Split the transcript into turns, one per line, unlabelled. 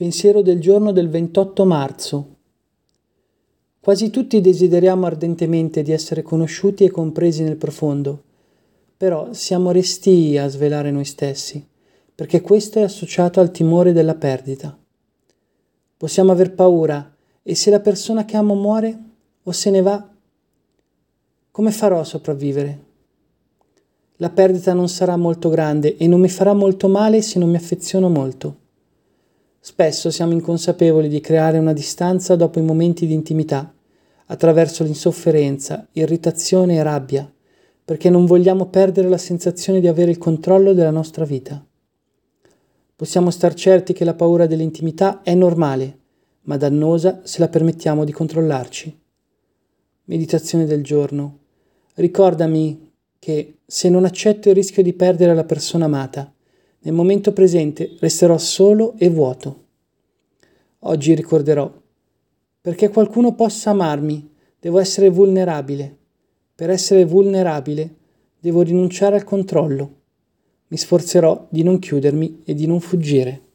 Pensiero del giorno del 28 marzo. Quasi tutti desideriamo ardentemente di essere conosciuti e compresi nel profondo, però siamo restii a svelare noi stessi, perché questo è associato al timore della perdita. Possiamo aver paura e se la persona che amo muore o se ne va, come farò a sopravvivere? La perdita non sarà molto grande e non mi farà molto male se non mi affeziono molto. Spesso siamo inconsapevoli di creare una distanza dopo i momenti di intimità, attraverso l'insofferenza, irritazione e rabbia, perché non vogliamo perdere la sensazione di avere il controllo della nostra vita. Possiamo star certi che la paura dell'intimità è normale, ma dannosa se la permettiamo di controllarci. Meditazione del giorno. Ricordami che se non accetto il rischio di perdere la persona amata, nel momento presente resterò solo e vuoto. Oggi ricorderò, perché qualcuno possa amarmi, devo essere vulnerabile. Per essere vulnerabile, devo rinunciare al controllo. Mi sforzerò di non chiudermi e di non fuggire.